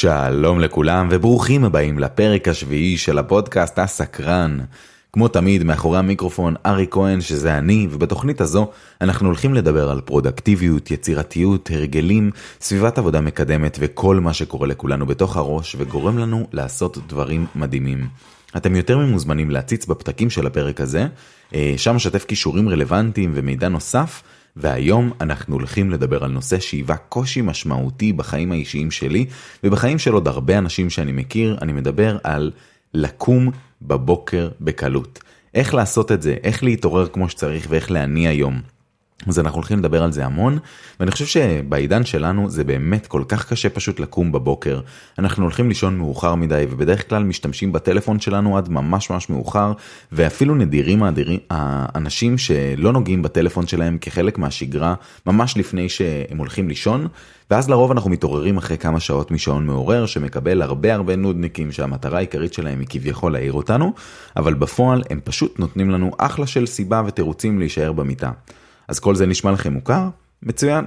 שלום לכולם וברוכים הבאים לפרק השביעי של הפודקאסט הסקרן. כמו תמיד מאחורי המיקרופון ארי כהן שזה אני ובתוכנית הזו אנחנו הולכים לדבר על פרודקטיביות, יצירתיות, הרגלים, סביבת עבודה מקדמת וכל מה שקורה לכולנו בתוך הראש וגורם לנו לעשות דברים מדהימים. אתם יותר ממוזמנים להציץ בפתקים של הפרק הזה, אה, שם אשתף כישורים רלוונטיים ומידע נוסף. והיום אנחנו הולכים לדבר על נושא שהיווה קושי משמעותי בחיים האישיים שלי ובחיים של עוד הרבה אנשים שאני מכיר, אני מדבר על לקום בבוקר בקלות. איך לעשות את זה, איך להתעורר כמו שצריך ואיך להניע יום. אז אנחנו הולכים לדבר על זה המון, ואני חושב שבעידן שלנו זה באמת כל כך קשה פשוט לקום בבוקר. אנחנו הולכים לישון מאוחר מדי, ובדרך כלל משתמשים בטלפון שלנו עד ממש ממש מאוחר, ואפילו נדירים האדירים, האנשים שלא נוגעים בטלפון שלהם כחלק מהשגרה, ממש לפני שהם הולכים לישון, ואז לרוב אנחנו מתעוררים אחרי כמה שעות משעון מעורר, שמקבל הרבה הרבה נודניקים שהמטרה העיקרית שלהם היא כביכול להעיר אותנו, אבל בפועל הם פשוט נותנים לנו אחלה של סיבה ותירוצים להישאר במיטה. אז כל זה נשמע לכם מוכר? מצוין.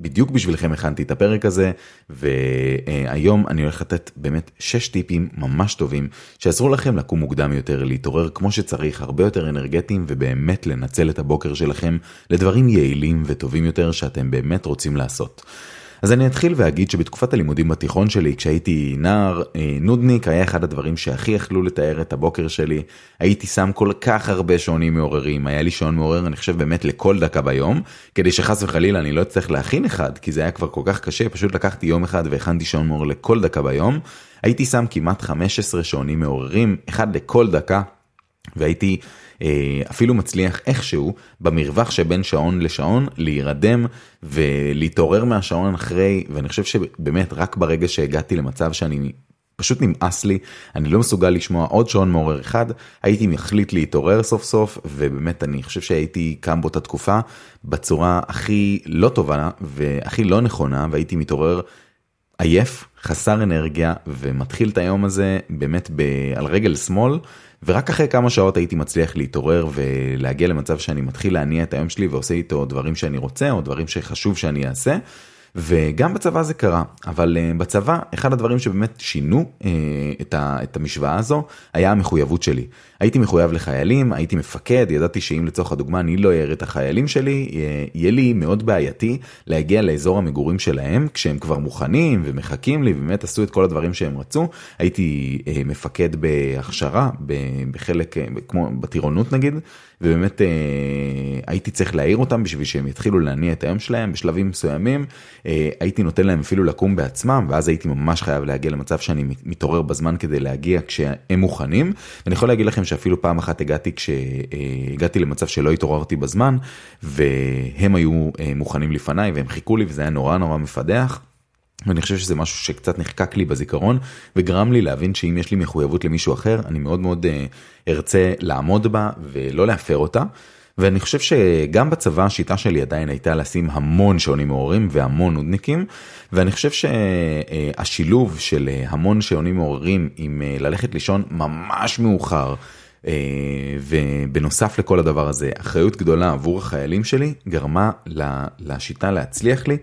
בדיוק בשבילכם הכנתי את הפרק הזה, והיום אני הולך לתת באמת 6 טיפים ממש טובים שיעזרו לכם לקום מוקדם יותר, להתעורר כמו שצריך, הרבה יותר אנרגטיים, ובאמת לנצל את הבוקר שלכם לדברים יעילים וטובים יותר שאתם באמת רוצים לעשות. אז אני אתחיל ואגיד שבתקופת הלימודים בתיכון שלי, כשהייתי נער, אה, נודניק היה אחד הדברים שהכי יכלו לתאר את הבוקר שלי. הייתי שם כל כך הרבה שעונים מעוררים, היה לי שעון מעורר אני חושב באמת לכל דקה ביום, כדי שחס וחלילה אני לא אצטרך להכין אחד, כי זה היה כבר כל כך קשה, פשוט לקחתי יום אחד והכנתי שעון מעורר לכל דקה ביום. הייתי שם כמעט 15 שעונים מעוררים, אחד לכל דקה, והייתי אה, אפילו מצליח איכשהו במרווח שבין שעון לשעון להירדם ולהתעורר מהשעון אחרי ואני חושב שבאמת רק ברגע שהגעתי למצב שאני פשוט נמאס לי אני לא מסוגל לשמוע עוד שעון מעורר אחד הייתי מחליט להתעורר סוף סוף ובאמת אני חושב שהייתי קם באותה תקופה בצורה הכי לא טובה והכי לא נכונה והייתי מתעורר עייף חסר אנרגיה ומתחיל את היום הזה באמת ב... על רגל שמאל. ורק אחרי כמה שעות הייתי מצליח להתעורר ולהגיע למצב שאני מתחיל להניע את היום שלי ועושה איתו דברים שאני רוצה או דברים שחשוב שאני אעשה. וגם בצבא זה קרה, אבל uh, בצבא אחד הדברים שבאמת שינו uh, את, ה, את המשוואה הזו היה המחויבות שלי. הייתי מחויב לחיילים, הייתי מפקד, ידעתי שאם לצורך הדוגמה אני לא אער את החיילים שלי, יהיה לי מאוד בעייתי להגיע לאזור המגורים שלהם כשהם כבר מוכנים ומחכים לי ובאמת עשו את כל הדברים שהם רצו. הייתי uh, מפקד בהכשרה בחלק, כמו בטירונות נגיד, ובאמת אה, הייתי צריך להעיר אותם בשביל שהם יתחילו להניע את היום שלהם בשלבים מסוימים, אה, הייתי נותן להם אפילו לקום בעצמם, ואז הייתי ממש חייב להגיע למצב שאני מתעורר בזמן כדי להגיע כשהם מוכנים. ואני יכול להגיד לכם שאפילו פעם אחת הגעתי כשהגעתי למצב שלא התעוררתי בזמן, והם היו אה, מוכנים לפניי והם חיכו לי וזה היה נורא נורא מפדח. ואני חושב שזה משהו שקצת נחקק לי בזיכרון וגרם לי להבין שאם יש לי מחויבות למישהו אחר אני מאוד מאוד uh, ארצה לעמוד בה ולא להפר אותה. ואני חושב שגם בצבא השיטה שלי עדיין הייתה לשים המון שעונים מעוררים והמון נודניקים ואני חושב שהשילוב של אה, המון שעונים מעוררים עם אה, ללכת לישון ממש מאוחר ובנוסף לכל הדבר הזה אחריות גדולה עבור החיילים שלי גרמה לשיטה להצליח לי.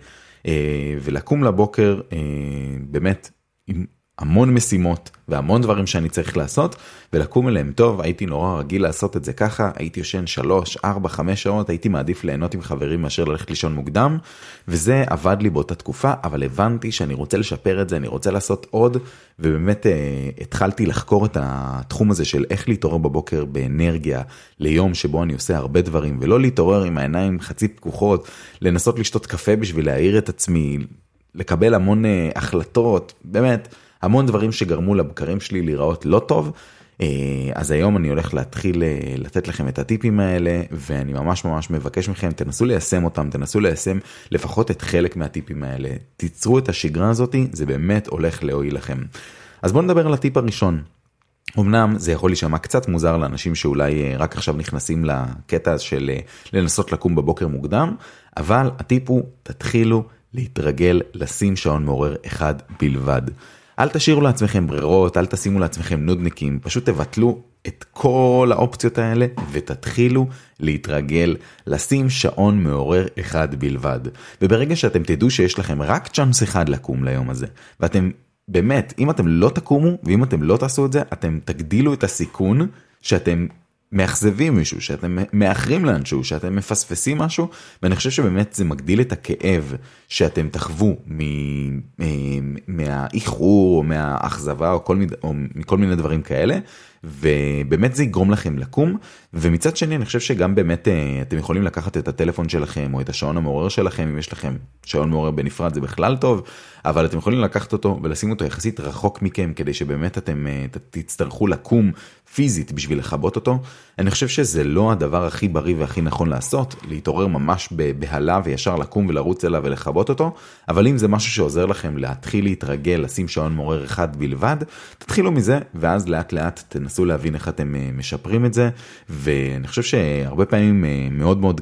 אה, ולקום לבוקר אה, באמת המון משימות והמון דברים שאני צריך לעשות ולקום אליהם טוב הייתי נורא רגיל לעשות את זה ככה הייתי יושן 3 4 5 שעות הייתי מעדיף ליהנות עם חברים מאשר ללכת לישון מוקדם וזה עבד לי באותה תקופה אבל הבנתי שאני רוצה לשפר את זה אני רוצה לעשות עוד ובאמת אה, התחלתי לחקור את התחום הזה של איך להתעורר בבוקר באנרגיה ליום שבו אני עושה הרבה דברים ולא להתעורר עם העיניים חצי פקוחות לנסות לשתות קפה בשביל להעיר את עצמי לקבל המון אה, החלטות באמת. המון דברים שגרמו לבקרים שלי להיראות לא טוב. אה, אז היום אני הולך להתחיל אה, לתת לכם את הטיפים האלה ואני ממש ממש מבקש מכם תנסו ליישם אותם תנסו ליישם לפחות את חלק מהטיפים האלה תיצרו את השגרה הזאתי זה באמת הולך להועיל לכם. אז בואו נדבר על הטיפ הראשון. אמנם זה יכול להישמע קצת מוזר לאנשים שאולי אה, רק עכשיו נכנסים לקטע של לנסות לקום בבוקר מוקדם אבל הטיפ הוא תתחילו להתרגל לשים שעון מעורר אחד בלבד. אל תשאירו לעצמכם ברירות, אל תשימו לעצמכם נודניקים, פשוט תבטלו את כל האופציות האלה ותתחילו להתרגל לשים שעון מעורר אחד בלבד. וברגע שאתם תדעו שיש לכם רק צ'אנס אחד לקום ליום הזה, ואתם באמת, אם אתם לא תקומו ואם אתם לא תעשו את זה, אתם תגדילו את הסיכון שאתם מאכזבים מישהו, שאתם מאחרים לאנשהו, שאתם מפספסים משהו, ואני חושב שבאמת זה מגדיל את הכאב שאתם תחוו אה, מהאיחור או מהאכזבה או, כל, או מכל מיני דברים כאלה, ובאמת זה יגרום לכם לקום, ומצד שני אני חושב שגם באמת אה, אתם יכולים לקחת את הטלפון שלכם או את השעון המעורר שלכם, אם יש לכם שעון מעורר בנפרד זה בכלל טוב, אבל אתם יכולים לקחת אותו ולשים אותו יחסית רחוק מכם כדי שבאמת אתם אה, תצטרכו לקום פיזית בשביל לכבות אותו. אני חושב שזה לא הדבר הכי בריא והכי נכון לעשות, להתעורר ממש בבהלה וישר לקום ולרוץ אליו ולכבות אותו, אבל אם זה משהו שעוזר לכם להתחיל להתרגל, לשים שעון מעורר אחד בלבד, תתחילו מזה ואז לאט לאט תנסו להבין איך אתם אה, משפרים את זה, ואני חושב שהרבה פעמים אה, מאוד מאוד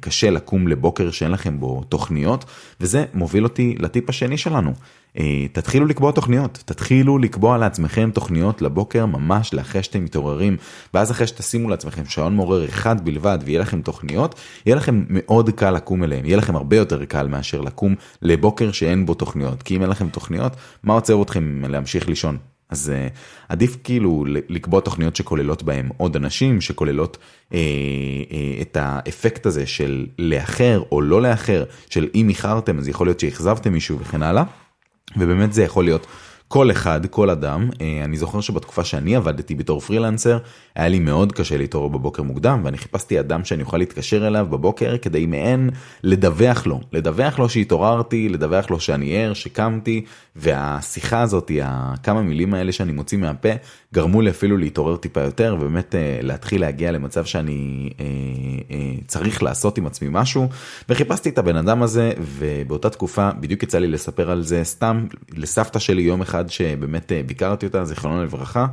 קשה לקום לבוקר שאין לכם בו תוכניות, וזה מוביל אותי לטיפ השני שלנו. אה, תתחילו לקבוע תוכניות, תתחילו לקבוע לעצמכם תוכניות לבוקר ממש לאחרי שאתם מתעוררים, ואז אחרי שתשימו לעצמכם שעון מעורר אחד בלבד ויהיה לכם תוכניות, יהיה לכם מאוד קל לקום אליהם, יהיה לכם הרבה יותר קל מאשר לקום לבוקר שאין בו תוכניות, כי אם אין לכם תוכניות, מה עוצר אתכם להמשיך לישון? אז uh, עדיף כאילו לקבוע תוכניות שכוללות בהם עוד אנשים, שכוללות uh, uh, את האפקט הזה של לאחר או לא לאחר, של אם איחרתם אז יכול להיות שאכזבתם מישהו וכן הלאה. ובאמת זה יכול להיות כל אחד, כל אדם, אה, אני זוכר שבתקופה שאני עבדתי בתור פרילנסר, היה לי מאוד קשה להתעורר בבוקר מוקדם, ואני חיפשתי אדם שאני אוכל להתקשר אליו בבוקר כדי מעין לדווח לו, לדווח לו שהתעוררתי, לדווח לו שאני ער, שקמתי, והשיחה הזאת, הכמה מילים האלה שאני מוציא מהפה, גרמו לי אפילו להתעורר טיפה יותר, ובאמת אה, להתחיל להגיע למצב שאני אה, אה, צריך לעשות עם עצמי משהו, וחיפשתי את הבן אדם הזה, ובאותה תקופה בדיוק יצא לי לספר על זה סתם לסבתא שלי יום אחד שבאמת ביקרתי אותה, זיכרונה לברכה.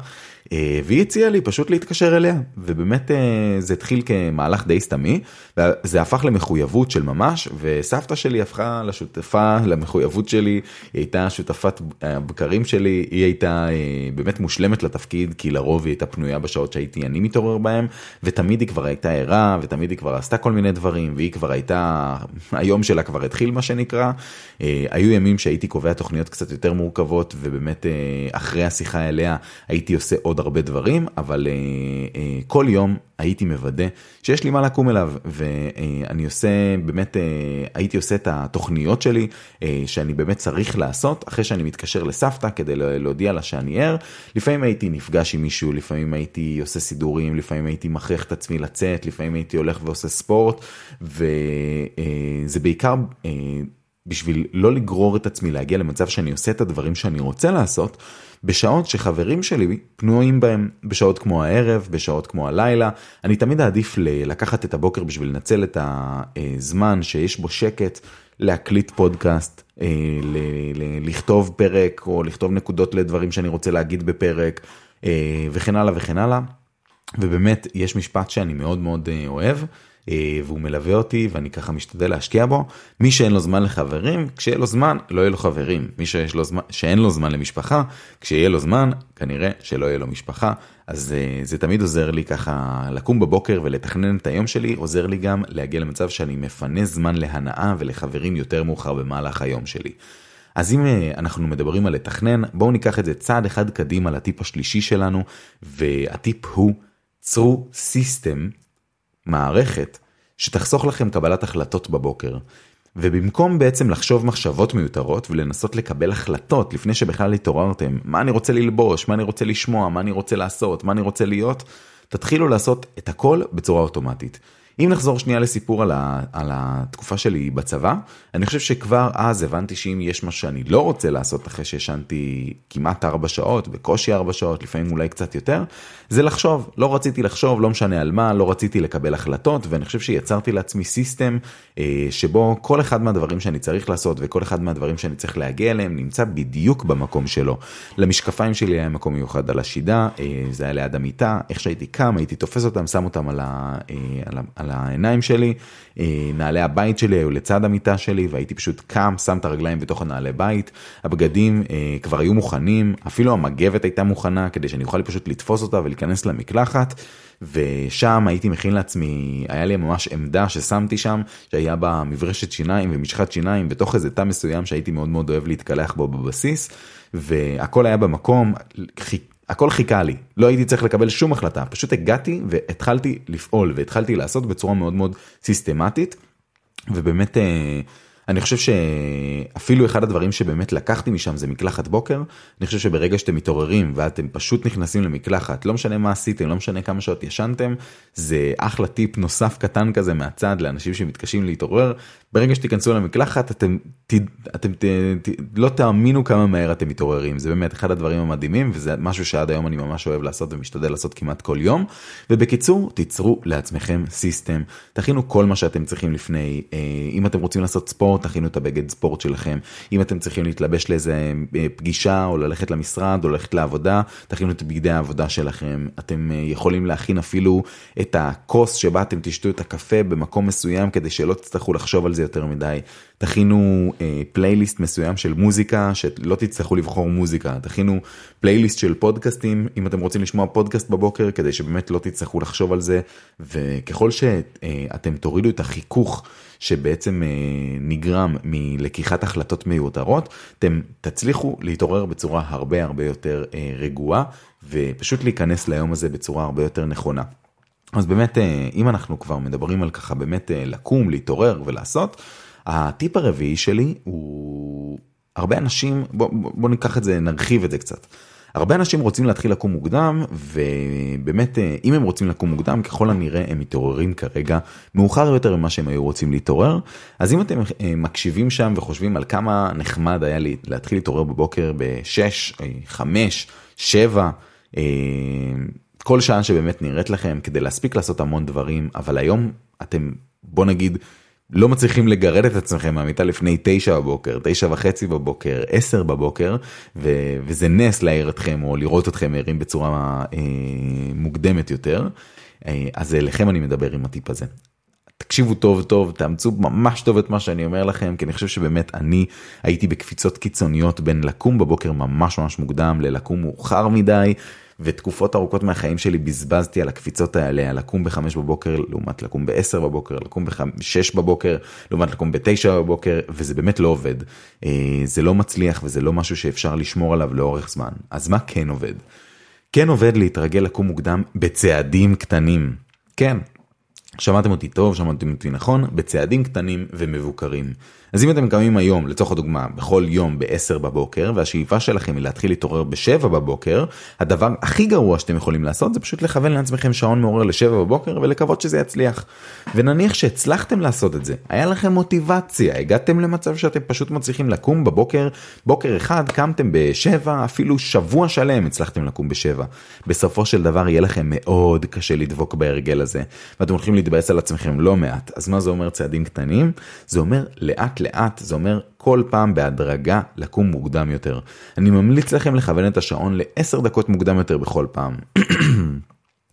אה, והיא הציעה לי פשוט להתקשר אליה ובאמת אה, זה התחיל כמהלך די סתמי זה הפך למחויבות של ממש וסבתא שלי הפכה לשותפה למחויבות שלי היא הייתה שותפת הבקרים שלי היא הייתה אה, באמת מושלמת לתפקיד כי לרוב היא הייתה פנויה בשעות שהייתי אני מתעורר בהם ותמיד היא כבר הייתה ערה ותמיד היא כבר עשתה כל מיני דברים והיא כבר הייתה היום שלה כבר התחיל מה שנקרא. היו ימים שהייתי קובע תוכניות קצת יותר מורכבות ובאמת אחרי השיחה אליה הייתי עושה עוד עוד הרבה דברים, אבל אה, אה, כל יום הייתי מוודא שיש לי מה לקום אליו, ואני עושה, באמת, אה, הייתי עושה את התוכניות שלי, אה, שאני באמת צריך לעשות, אחרי שאני מתקשר לסבתא כדי להודיע לה שאני ער. לפעמים הייתי נפגש עם מישהו, לפעמים הייתי עושה סידורים, לפעמים הייתי מכריח את עצמי לצאת, לפעמים הייתי הולך ועושה ספורט, וזה אה, בעיקר... אה, בשביל לא לגרור את עצמי להגיע למצב שאני עושה את הדברים שאני רוצה לעשות, בשעות שחברים שלי פנויים בהם, בשעות כמו הערב, בשעות כמו הלילה, אני תמיד אעדיף לקחת את הבוקר בשביל לנצל את הזמן שיש בו שקט, להקליט פודקאסט, אה, לכתוב פרק או לכתוב נקודות לדברים שאני רוצה להגיד בפרק אה, וכן הלאה וכן הלאה. ובאמת יש משפט שאני מאוד מאוד אה, אוהב. אה, והוא מלווה אותי ואני ככה משתדל להשקיע בו. מי שאין לו זמן לחברים, כשיהיה לו זמן לא יהיה לו חברים. מי שיש לו זמן, שאין לו זמן למשפחה, כשיהיה לו זמן כנראה שלא יהיה לו משפחה. אז אה, זה תמיד עוזר לי ככה לקום בבוקר ולתכנן את היום שלי, עוזר לי גם להגיע למצב שאני מפנה זמן להנאה ולחברים יותר מאוחר במהלך היום שלי. אז אם אה, אנחנו מדברים על לתכנן, בואו ניקח את זה צעד אחד קדימה לטיפ השלישי שלנו, והטיפ הוא צרו סיסטם מערכת שתחסוך לכם קבלת החלטות בבוקר. ובמקום בעצם לחשוב מחשבות מיותרות ולנסות לקבל החלטות לפני שבכלל התעוררתם, מה אני רוצה ללבוש, מה אני רוצה לשמוע, מה אני רוצה לעשות, מה אני רוצה להיות, תתחילו לעשות את הכל בצורה אוטומטית. אם נחזור שנייה לסיפור על, ה, על התקופה שלי בצבא, אני חושב שכבר אז הבנתי שאם יש מה שאני לא רוצה לעשות אחרי שישנתי כמעט 4 שעות, בקושי 4 שעות, לפעמים אולי קצת יותר, זה לחשוב. לא רציתי לחשוב, לא משנה על מה, לא רציתי לקבל החלטות, ואני חושב שיצרתי לעצמי סיסטם אה, שבו כל אחד מהדברים שאני צריך לעשות וכל אחד מהדברים שאני צריך להגיע אליהם נמצא בדיוק במקום שלו. למשקפיים שלי היה מקום מיוחד על השידה, אה, זה היה ליד המיטה, איך שהייתי קם, הייתי תופס אותם, שם אותם על, ה, אה, על, על על העיניים שלי, אה, נעלי הבית שלי היו לצד המיטה שלי והייתי פשוט קם, שם את הרגליים בתוך הנעלי בית, הבגדים אה, כבר היו מוכנים, אפילו המגבת הייתה מוכנה כדי שאני אוכל פשוט לתפוס אותה ולהיכנס למקלחת. ושם הייתי מכין לעצמי, היה לי ממש עמדה ששמתי שם, שהיה בה מברשת שיניים ומשחת שיניים בתוך איזה תא מסוים שהייתי מאוד מאוד אוהב להתקלח בו בבסיס, והכל היה במקום, הכל חיכה לי, לא הייתי צריך לקבל שום החלטה, פשוט הגעתי והתחלתי לפעול והתחלתי לעשות בצורה מאוד מאוד סיסטמטית, ובאמת אה, אני חושב שאפילו אחד הדברים שבאמת לקחתי משם זה מקלחת בוקר. אני חושב שברגע שאתם מתעוררים ואתם פשוט נכנסים למקלחת, לא משנה מה עשיתם, לא משנה כמה שעות ישנתם, זה אחלה טיפ נוסף קטן כזה מהצד לאנשים שמתקשים להתעורר. ברגע שתיכנסו למקלחת אתם, ת, אתם ת, ת, לא תאמינו כמה מהר אתם מתעוררים. זה באמת אחד הדברים המדהימים וזה משהו שעד היום אני ממש אוהב לעשות ומשתדל לעשות כמעט כל יום. ובקיצור, תיצרו לעצמכם סיסטם, תכינו כל מה שאתם צריכים לפני, אה, אם אתם רוצים לעשות ספורט. תכינו את הבגד ספורט שלכם. אם אתם צריכים להתלבש לאיזה אה, פגישה או ללכת למשרד או ללכת לעבודה, תכינו את בגדי העבודה שלכם. אתם אה, יכולים להכין אפילו את הכוס שבה אתם תשתו את הקפה במקום מסוים כדי שלא תצטרכו לחשוב על זה יותר מדי. תכינו אה, פלייליסט מסוים של מוזיקה שלא תצטרכו לבחור מוזיקה. תכינו פלייליסט של פודקאסטים אם אתם רוצים לשמוע פודקאסט בבוקר כדי שבאמת לא תצטרכו לחשוב על זה. וככל שאתם תורידו את החיכוך. שבעצם אה, נגרם מלקיחת החלטות מיותרות, אתם תצליחו להתעורר בצורה הרבה הרבה יותר אה, רגועה ופשוט להיכנס ליום הזה בצורה הרבה יותר נכונה. אז באמת אה, אם אנחנו כבר מדברים על ככה באמת לקום, להתעורר ולעשות, הטיפ הרביעי שלי הוא הרבה אנשים, בוא, בוא ניקח את זה, נרחיב את זה קצת. הרבה אנשים רוצים להתחיל לקום מוקדם ובאמת אה, אם הם רוצים לקום מוקדם ככל הנראה הם מתעוררים כרגע מאוחר יותר ממה שהם היו רוצים להתעורר אז אם אתם אה, מקשיבים שם וחושבים על כמה נחמד היה לי להתחיל להתעורר בבוקר ב-6, 5, 7 כל שעה שבאמת נראית לכם כדי להספיק לעשות המון דברים אבל היום אתם בוא נגיד לא מצליחים לגרד את עצמכם מהמיטה לפני תשע בבוקר, תשע וחצי בבוקר, עשר בבוקר, ו- וזה נס להעיר אתכם או לראות אתכם ערים בצורה אה, מוקדמת יותר, אה, אז אליכם אני מדבר עם הטיפ הזה. תקשיבו טוב טוב, תאמצו ממש טוב את מה שאני אומר לכם, כי אני חושב שבאמת אני הייתי בקפיצות קיצוניות בין לקום בבוקר ממש ממש מוקדם ללקום מאוחר מדי. ותקופות ארוכות מהחיים שלי בזבזתי על הקפיצות האלה, על לקום בחמש בבוקר לעומת לקום בעשר בבוקר, לקום בשש בבוקר לעומת לקום בתשע בבוקר, וזה באמת לא עובד. אה, זה לא מצליח וזה לא משהו שאפשר לשמור עליו לאורך זמן. אז מה כן עובד? כן עובד להתרגל לקום מוקדם בצעדים קטנים. כן, שמעתם אותי טוב, שמעתם אותי נכון, בצעדים קטנים ומבוקרים. אז אם אתם קמים היום, לצורך הדוגמה, בכל יום ב-10 בבוקר, והשאיפה שלכם היא להתחיל להתעורר ב-7 בבוקר, הדבר הכי גרוע שאתם יכולים לעשות זה פשוט לכוון לעצמכם שעון מעורר ל-7 בבוקר ולקוות שזה יצליח. ונניח שהצלחתם לעשות את זה, היה לכם מוטיבציה, הגעתם למצב שאתם פשוט מצליחים לקום בבוקר, בוקר אחד קמתם ב-7, אפילו שבוע שלם הצלחתם לקום ב-7. בסופו של דבר יהיה לכם מאוד קשה לדבוק בהרגל הזה, ואתם הולכים להתבאס על עצמכם לא מעט. אז מה זה אומר צעדים קטנים? זה אומר לאט לאט, זה אומר כל פעם בהדרגה לקום מוקדם יותר. אני ממליץ לכם לכוון את השעון ל-10 דקות מוקדם יותר בכל פעם.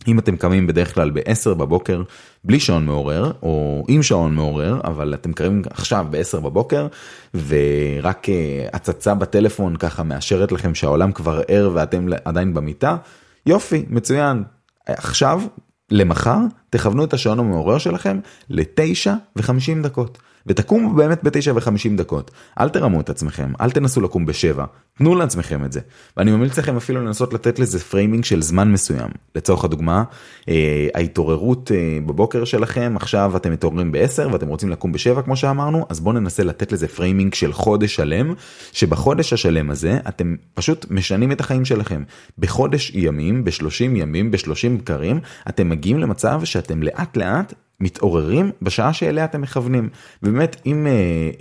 אם אתם קמים בדרך כלל ב-10 בבוקר בלי שעון מעורר או עם שעון מעורר אבל אתם קמים עכשיו ב-10 בבוקר ורק uh, הצצה בטלפון ככה מאשרת לכם שהעולם כבר ער ואתם עדיין במיטה יופי מצוין עכשיו למחר תכוונו את השעון המעורר שלכם ל-9 ו-50 דקות. ותקומו באמת בתשע וחמישים דקות. אל תרמו את עצמכם, אל תנסו לקום בשבע, תנו לעצמכם את זה. ואני ממליץ לכם אפילו לנסות לתת לזה framing של זמן מסוים. לצורך הדוגמה, אה, ההתעוררות אה, בבוקר שלכם, עכשיו אתם מתעוררים ב-10 ואתם רוצים לקום בשבע כמו שאמרנו, אז בואו ננסה לתת לזה framing של חודש שלם, שבחודש השלם הזה אתם פשוט משנים את החיים שלכם. בחודש ימים, ב-30 ימים, ב-30 בקרים, אתם מגיעים למצב שאתם לאט לאט מתעוררים בשעה שאליה אתם מכוונים. באמת אם אה,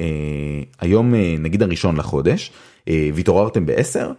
אה, היום אה, נגיד הראשון לחודש אה, והתעוררתם ב-10, אה,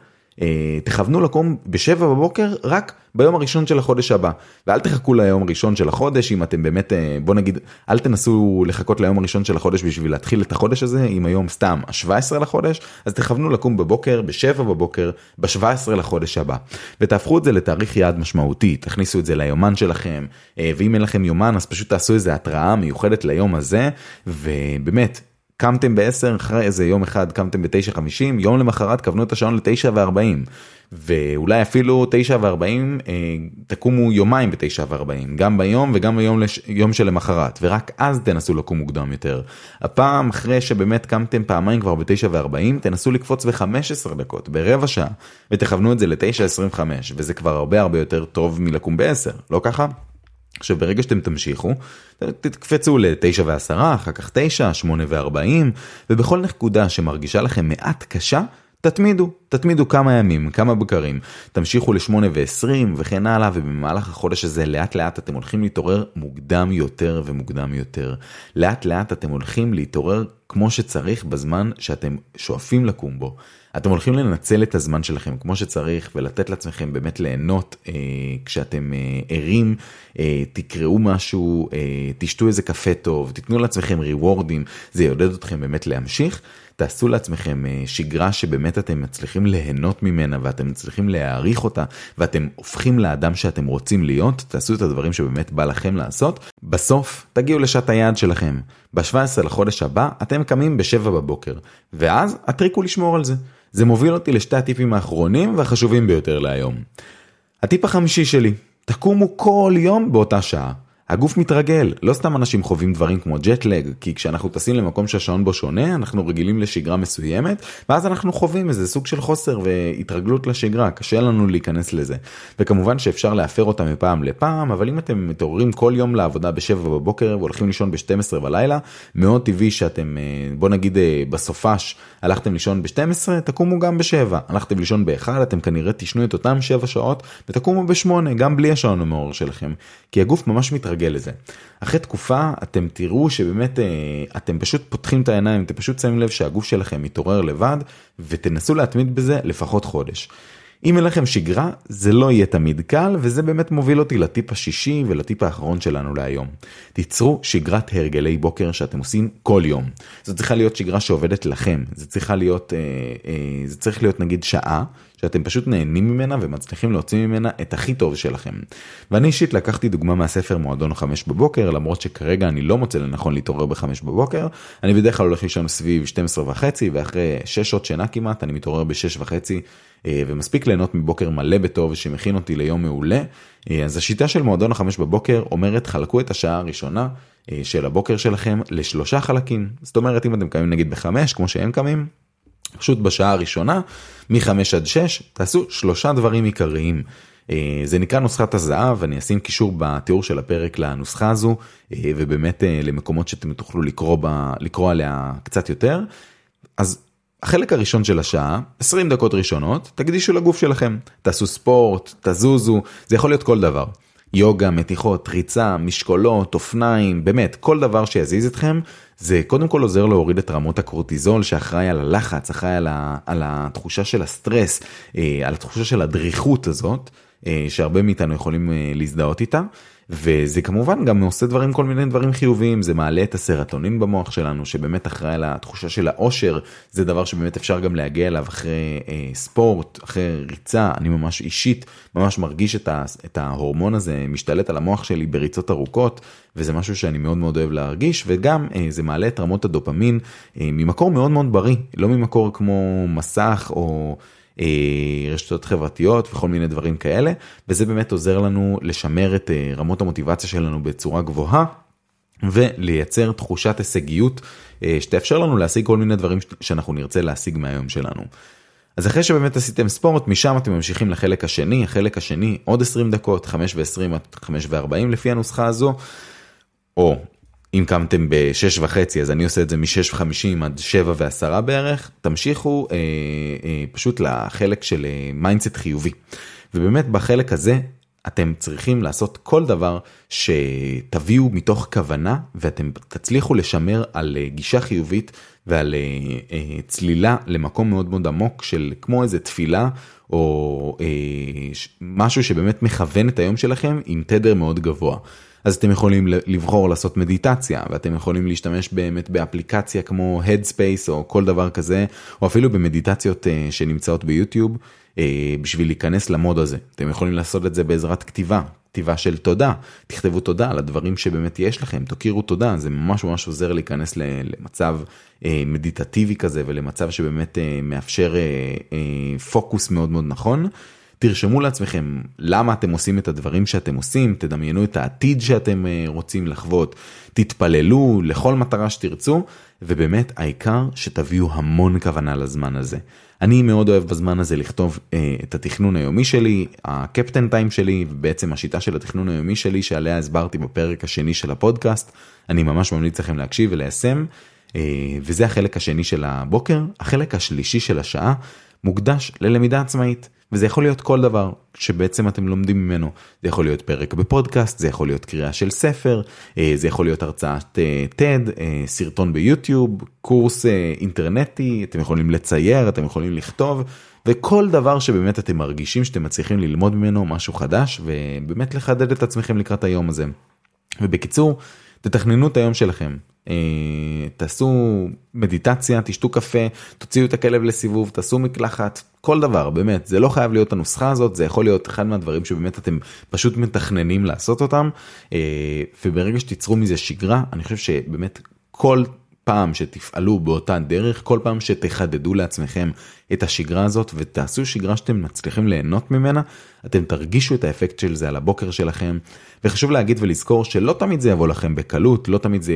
תכוונו לקום בשבע בבוקר רק ביום הראשון של החודש הבא. ואל תחכו ליום הראשון של החודש אם אתם באמת אה, בוא נגיד אל תנסו לחכות ליום הראשון של החודש בשביל להתחיל את החודש הזה אם היום סתם ה-17 לחודש אז תכוונו לקום בבוקר בשבע בבוקר ב-17 לחודש הבא. ותהפכו את זה לתאריך יעד משמעותי תכניסו את זה ליומן שלכם אה, ואם אין לכם יומן אז פשוט תעשו איזה התראה מיוחדת ליום הזה ובאמת קמתם ב-10 אחרי איזה יום אחד קמתם ב-9:50 יום למחרת כוונו את השעון ל-9 ו-40 ואולי אפילו 9 ו-40 אה, תקומו יומיים ב-9 ו-40 גם ביום וגם ביום לש... יום שלמחרת ורק אז תנסו לקום מוקדם יותר. הפעם אחרי שבאמת קמתם פעמיים כבר ב-9 ו-40 תנסו לקפוץ ב-15 דקות ברבע שעה ותכוונו את זה ל-9:25 וזה כבר הרבה הרבה יותר טוב מלקום ב-10 לא ככה? עכשיו ברגע שאתם תמשיכו תקפצו ל-9 ו-10 אחר כך 9 8 ו-40 ובכל נקודה שמרגישה לכם מעט קשה תתמידו תתמידו כמה ימים כמה בקרים תמשיכו ל-8 ו-20 וכן הלאה ובמהלך החודש הזה לאט לאט אתם הולכים להתעורר מוקדם יותר ומוקדם יותר לאט לאט אתם הולכים להתעורר כמו שצריך בזמן שאתם שואפים לקום בו. אתם הולכים לנצל את הזמן שלכם כמו שצריך ולתת לעצמכם באמת ליהנות אה, כשאתם אה, ערים, אה, תקראו משהו, אה, תשתו איזה קפה טוב, תיתנו לעצמכם ריוורדים, זה יעודד אתכם באמת להמשיך. תעשו לעצמכם אה, שגרה שבאמת אתם מצליחים ליהנות ממנה ואתם מצליחים להעריך אותה ואתם הופכים לאדם שאתם רוצים להיות, תעשו את הדברים שבאמת בא לכם לעשות. בסוף תגיעו לשעת היעד שלכם. ב-17 לחודש הבא אתם קמים ב-7 בבוקר ואז הטריק הוא לשמור על זה. זה מוביל אותי לשתי הטיפים האחרונים והחשובים ביותר להיום. הטיפ החמישי שלי, תקומו כל יום באותה שעה. הגוף מתרגל, לא סתם אנשים חווים דברים כמו ג'טלג, כי כשאנחנו טסים למקום שהשעון בו שונה, אנחנו רגילים לשגרה מסוימת, ואז אנחנו חווים איזה סוג של חוסר והתרגלות לשגרה, קשה לנו להיכנס לזה. וכמובן שאפשר להפר אותה מפעם לפעם, אבל אם אתם מתעוררים כל יום לעבודה ב-7 בבוקר והולכים לישון ב-12 בלילה, מאוד טבעי שאתם, אה, בוא נגיד אה, בסופש, הלכתם לישון ב-12, תקומו גם ב-7. הלכתם לישון ב-1, אתם כנראה תשנו את אותם 7 שעות, ותקומו ב-8, גם בלי השעון המעורר שלכם. כי הגוף ממש מתרגל לזה. אחרי תקופה אתם תראו שבאמת אה, אתם פשוט פותחים את העיניים, אתם פשוט שמים לב שהגוף שלכם מתעורר לבד, ותנסו להתמיד בזה לפחות חודש. אם אין לכם שגרה זה לא יהיה תמיד קל וזה באמת מוביל אותי לטיפ השישי ולטיפ האחרון שלנו להיום. תיצרו שגרת הרגלי בוקר שאתם עושים כל יום. זו צריכה להיות שגרה שעובדת לכם, זה צריכה להיות, אה, אה, זה צריך להיות נגיד שעה שאתם פשוט נהנים ממנה ומצליחים להוציא ממנה את הכי טוב שלכם. ואני אישית לקחתי דוגמה מהספר מועדון 5 בבוקר למרות שכרגע אני לא מוצא לנכון להתעורר ב-5 בבוקר אני בדרך כלל הולך לישון סביב 12 וחצי ואחרי 6 שעות שינה כמעט אני מתעורר ב-6 וחצי אה, ומספיק ליהנות מבוקר מלא בטוב שמכין אותי ליום מעולה. אה, אז השיטה של מועדון החמש בבוקר אומרת חלקו את השעה הראשונה אה, של הבוקר שלכם לשלושה חלקים. זאת אומרת אם אתם קמים נגיד בחמש כמו שהם קמים, פשוט בשעה הראשונה מ-5 עד 6 תעשו שלושה דברים עיקריים. זה נקרא נוסחת הזהב אני אשים קישור בתיאור של הפרק לנוסחה הזו ובאמת למקומות שאתם תוכלו לקרוא, בה, לקרוא עליה קצת יותר. אז החלק הראשון של השעה, 20 דקות ראשונות, תקדישו לגוף שלכם. תעשו ספורט, תזוזו, זה יכול להיות כל דבר. יוגה, מתיחות, ריצה, משקולות, אופניים, באמת, כל דבר שיזיז אתכם, זה קודם כל עוזר להוריד את רמות הקורטיזול שאחראי על הלחץ, אחראי על, ה, על התחושה של הסטרס, אה, על התחושה של הדריכות הזאת, אה, שהרבה מאיתנו יכולים אה, להזדהות איתה. וזה כמובן גם עושה דברים כל מיני דברים חיוביים. זה מעלה את הסרטונין במוח שלנו שבאמת אחראי על התחושה של האושר. זה דבר שבאמת אפשר גם להגיע אליו אחרי אה, ספורט אחרי ריצה. אני ממש אישית ממש מרגיש את, ה, את ההורמון הזה משתלט על המוח שלי בריצות ארוכות וזה משהו שאני מאוד מאוד אוהב להרגיש. וגם אה, זה מעלה את רמות הדופמין אה, ממקור מאוד מאוד בריא. לא ממקור כמו מסך או. אה, רשתות חברתיות וכל מיני דברים כאלה וזה באמת עוזר לנו לשמר את אה, רמות המוטיבציה שלנו בצורה גבוהה ולייצר תחושת הישגיות אה, שתאפשר לנו להשיג כל מיני דברים שאנחנו נרצה להשיג מהיום שלנו. אז אחרי שבאמת עשיתם ספורט משם אתם ממשיכים לחלק השני החלק השני עוד 20 דקות 5 ו-20 עד 5 ו-40 לפי הנוסחה הזו. או אם קמתם ב-6 וחצי אז אני עושה את זה מ-6 ו-50 עד 7 ו-10 בערך, תמשיכו אה, אה, פשוט לחלק של אה, mindset חיובי. ובאמת בחלק הזה אתם צריכים לעשות כל דבר שתביאו מתוך כוונה ואתם תצליחו לשמר על אה, גישה חיובית ועל צלילה למקום מאוד מאוד עמוק של כמו איזה תפילה או משהו שבאמת מכוון את היום שלכם עם תדר מאוד גבוה. אז אתם יכולים לבחור לעשות מדיטציה ואתם יכולים להשתמש באמת באפליקציה כמו Headspace או כל דבר כזה או אפילו במדיטציות שנמצאות ביוטיוב בשביל להיכנס למוד הזה. אתם יכולים לעשות את זה בעזרת כתיבה, כתיבה של תודה, תכתבו תודה על הדברים שבאמת יש לכם, תכירו תודה, זה ממש ממש עוזר להיכנס למצב מדיטטיבי כזה ולמצב שבאמת מאפשר פוקוס מאוד מאוד נכון. תרשמו לעצמכם למה אתם עושים את הדברים שאתם עושים, תדמיינו את העתיד שאתם רוצים לחוות, תתפללו לכל מטרה שתרצו, ובאמת העיקר שתביאו המון כוונה לזמן הזה. אני מאוד אוהב בזמן הזה לכתוב אה, את התכנון היומי שלי, הקפטן טיים שלי, ובעצם השיטה של התכנון היומי שלי שעליה הסברתי בפרק השני של הפודקאסט, אני ממש ממליץ לכם להקשיב וליישם, אה, וזה החלק השני של הבוקר, החלק השלישי של השעה מוקדש ללמידה עצמאית. וזה יכול להיות כל דבר שבעצם אתם לומדים ממנו. זה יכול להיות פרק בפודקאסט, זה יכול להיות קריאה של ספר, אה, זה יכול להיות הרצאת TED, אה, סרטון ביוטיוב, קורס אה, אינטרנטי, אתם יכולים לצייר, אתם יכולים לכתוב, וכל דבר שבאמת אתם מרגישים שאתם מצליחים ללמוד ממנו משהו חדש, ובאמת לחדד את עצמכם לקראת היום הזה. ובקיצור, תתכננו את היום שלכם. תעשו מדיטציה, תשתו קפה, תוציאו את הכלב לסיבוב, תעשו מקלחת, כל דבר, באמת, זה לא חייב להיות הנוסחה הזאת, זה יכול להיות אחד מהדברים שבאמת אתם פשוט מתכננים לעשות אותם, אה, וברגע שתיצרו מזה שגרה, אני חושב שבאמת כל פעם שתפעלו באותה דרך, כל פעם שתחדדו לעצמכם את השגרה הזאת ותעשו שגרה שאתם מצליחים ליהנות ממנה, אתם תרגישו את האפקט של זה על הבוקר שלכם. וחשוב להגיד ולזכור שלא תמיד זה יבוא לכם בקלות, לא תמיד זה,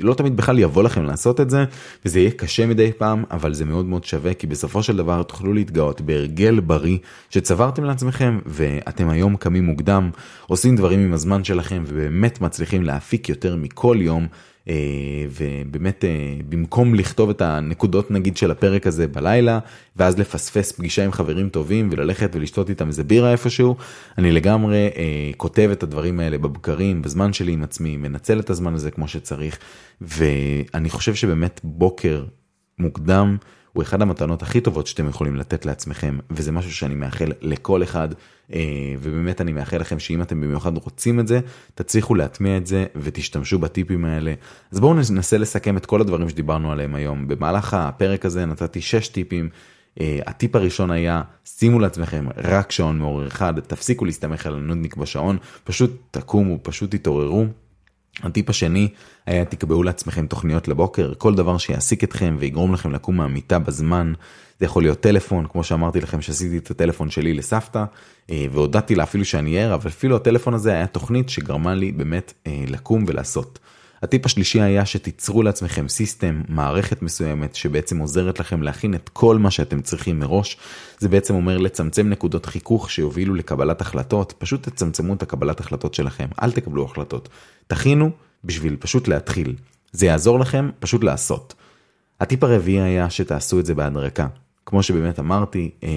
לא תמיד בכלל יבוא לכם לעשות את זה, וזה יהיה קשה מדי פעם, אבל זה מאוד מאוד שווה, כי בסופו של דבר תוכלו להתגאות בהרגל בריא שצברתם לעצמכם, ואתם היום קמים מוקדם, עושים דברים עם הזמן שלכם, ובאמת מצליחים להפיק יותר מכל יום. אה, ובאמת אה, במקום לכתוב את הנקודות נגיד של הפרק הזה בלילה ואז לפספס פגישה עם חברים טובים וללכת ולשתות איתם איזה בירה איפשהו אני לגמרי אה, כותב את הדברים האלה בבקרים בזמן שלי עם עצמי מנצל את הזמן הזה כמו שצריך ואני חושב שבאמת בוקר מוקדם. הוא אחד המתנות הכי טובות שאתם יכולים לתת לעצמכם וזה משהו שאני מאחל לכל אחד אה, ובאמת אני מאחל לכם שאם אתם במיוחד רוצים את זה תצליחו להטמיע את זה ותשתמשו בטיפים האלה. אז בואו ננסה לסכם את כל הדברים שדיברנו עליהם היום. במהלך הפרק הזה נתתי 6 טיפים. אה, הטיפ הראשון היה שימו לעצמכם רק שעון מעורר אחד תפסיקו להסתמך על הנודניק בשעון פשוט תקומו פשוט תתעוררו הטיפ השני היה תקבעו לעצמכם תוכניות לבוקר, כל דבר שיעסיק אתכם ויגרום לכם לקום מהמיטה בזמן. זה יכול להיות טלפון, כמו שאמרתי לכם שעשיתי את הטלפון שלי לסבתא, אה, והודעתי לה אפילו שאני ער, אבל אפילו הטלפון הזה היה תוכנית שגרמה לי באמת אה, לקום ולעשות. הטיפ השלישי היה שתיצרו לעצמכם system, מערכת מסוימת שבעצם עוזרת לכם להכין את כל מה שאתם צריכים מראש. זה בעצם אומר לצמצם נקודות חיכוך שיובילו לקבלת החלטות, פשוט תצמצמו את הקבלת החלטות שלכם, אל תקבלו החלטות. תכינו בשביל פשוט להתחיל. זה יעזור לכם פשוט לעשות. הטיפ הרביעי היה שתעשו את זה בהדרכה. כמו שבאמת אמרתי, אה,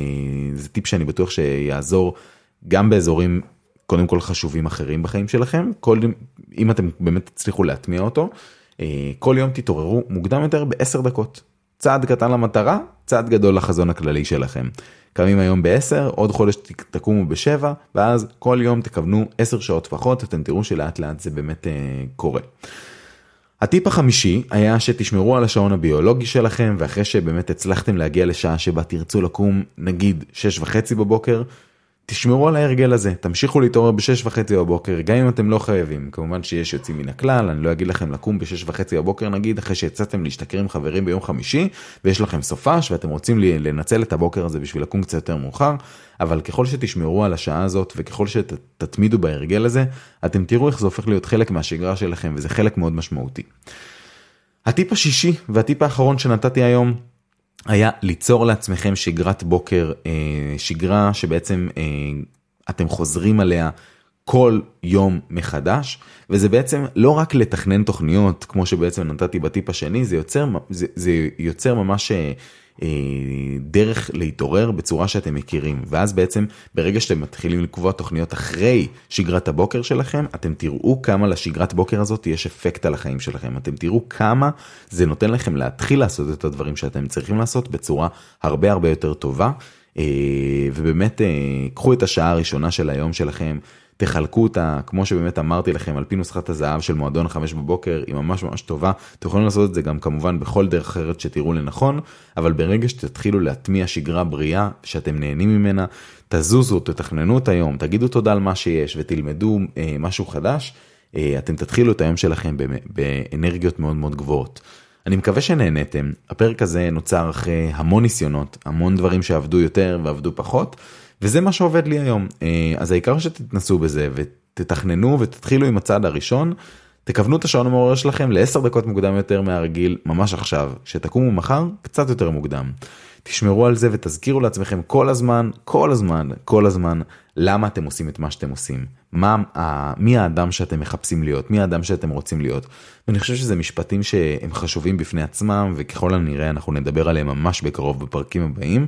זה טיפ שאני בטוח שיעזור גם באזורים קודם כל חשובים אחרים בחיים שלכם, כל, אם אתם באמת תצליחו להטמיע אותו, אה, כל יום תתעוררו מוקדם יותר בעשר דקות. צעד קטן למטרה, צעד גדול לחזון הכללי שלכם. קמים היום ב-10, עוד חודש תקומו ב-7, ואז כל יום תכוונו 10 שעות לפחות, אתם תראו שלאט לאט זה באמת אה, קורה. הטיפ החמישי היה שתשמרו על השעון הביולוגי שלכם, ואחרי שבאמת הצלחתם להגיע לשעה שבה תרצו לקום, נגיד 6 וחצי בבוקר, תשמרו על ההרגל הזה, תמשיכו להתעורר בשש וחצי בבוקר, גם אם אתם לא חייבים. כמובן שיש יוצאים מן הכלל, אני לא אגיד לכם לקום בשש וחצי בבוקר נגיד, אחרי שיצאתם להשתכר עם חברים ביום חמישי, ויש לכם סופש ואתם רוצים לנצל את הבוקר הזה בשביל לקום קצת יותר מאוחר, אבל ככל שתשמרו על השעה הזאת וככל שתתמידו בהרגל הזה, אתם תראו איך זה הופך להיות חלק מהשגרה שלכם וזה חלק מאוד משמעותי. הטיפ השישי והטיפ האחרון שנתתי היום היה ליצור לעצמכם שגרת בוקר, אה, שגרה שבעצם אה, אתם חוזרים עליה כל יום מחדש, וזה בעצם לא רק לתכנן תוכניות, כמו שבעצם נתתי בטיפ השני, זה יוצר, זה, זה יוצר ממש אה, דרך להתעורר בצורה שאתם מכירים ואז בעצם ברגע שאתם מתחילים לקבוע תוכניות אחרי שגרת הבוקר שלכם אתם תראו כמה לשגרת בוקר הזאת יש אפקט על החיים שלכם אתם תראו כמה זה נותן לכם להתחיל לעשות את הדברים שאתם צריכים לעשות בצורה הרבה הרבה יותר טובה אה, ובאמת קחו את השעה הראשונה של היום שלכם. תחלקו אותה כמו שבאמת אמרתי לכם על פי נוסחת הזהב של מועדון 5 בבוקר היא ממש ממש טובה אתם יכולים לעשות את זה גם כמובן בכל דרך אחרת שתראו לנכון אבל ברגע שתתחילו להטמיע שגרה בריאה שאתם נהנים ממנה תזוזו תתכננו את היום תגידו תודה על מה שיש ותלמדו אה, משהו חדש אה, אתם תתחילו את היום שלכם באנרגיות מאוד מאוד גבוהות. אני מקווה שנהנתם הפרק הזה נוצר אחרי המון ניסיונות המון דברים שעבדו יותר ועבדו פחות. וזה מה שעובד לי היום אה, אז העיקר שתתנסו בזה ותתכננו ותתחילו עם הצעד הראשון. תכוונו את השעון המעורר שלכם ל-10 דקות מוקדם יותר מהרגיל ממש עכשיו שתקומו מחר קצת יותר מוקדם. תשמרו על זה ותזכירו לעצמכם כל הזמן כל הזמן כל הזמן למה אתם עושים את מה שאתם עושים מה מי האדם שאתם מחפשים להיות מי האדם שאתם רוצים להיות. ואני חושב שזה משפטים שהם חשובים בפני עצמם וככל הנראה אנחנו נדבר עליהם ממש בקרוב בפרקים הבאים.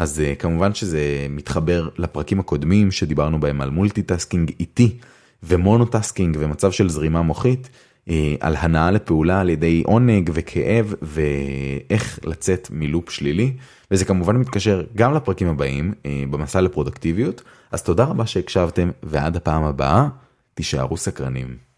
אז אה, כמובן שזה מתחבר לפרקים הקודמים שדיברנו בהם על multitasking איטי ו monotasking ומצב של זרימה מוחית, אה, על הנאה לפעולה על ידי עונג וכאב ואיך לצאת מ loop שלילי, וזה כמובן מתקשר גם לפרקים הבאים אה, במסע לפרודקטיביות, אז תודה רבה שהקשבתם ועד הפעם הבאה, תישארו סקרנים.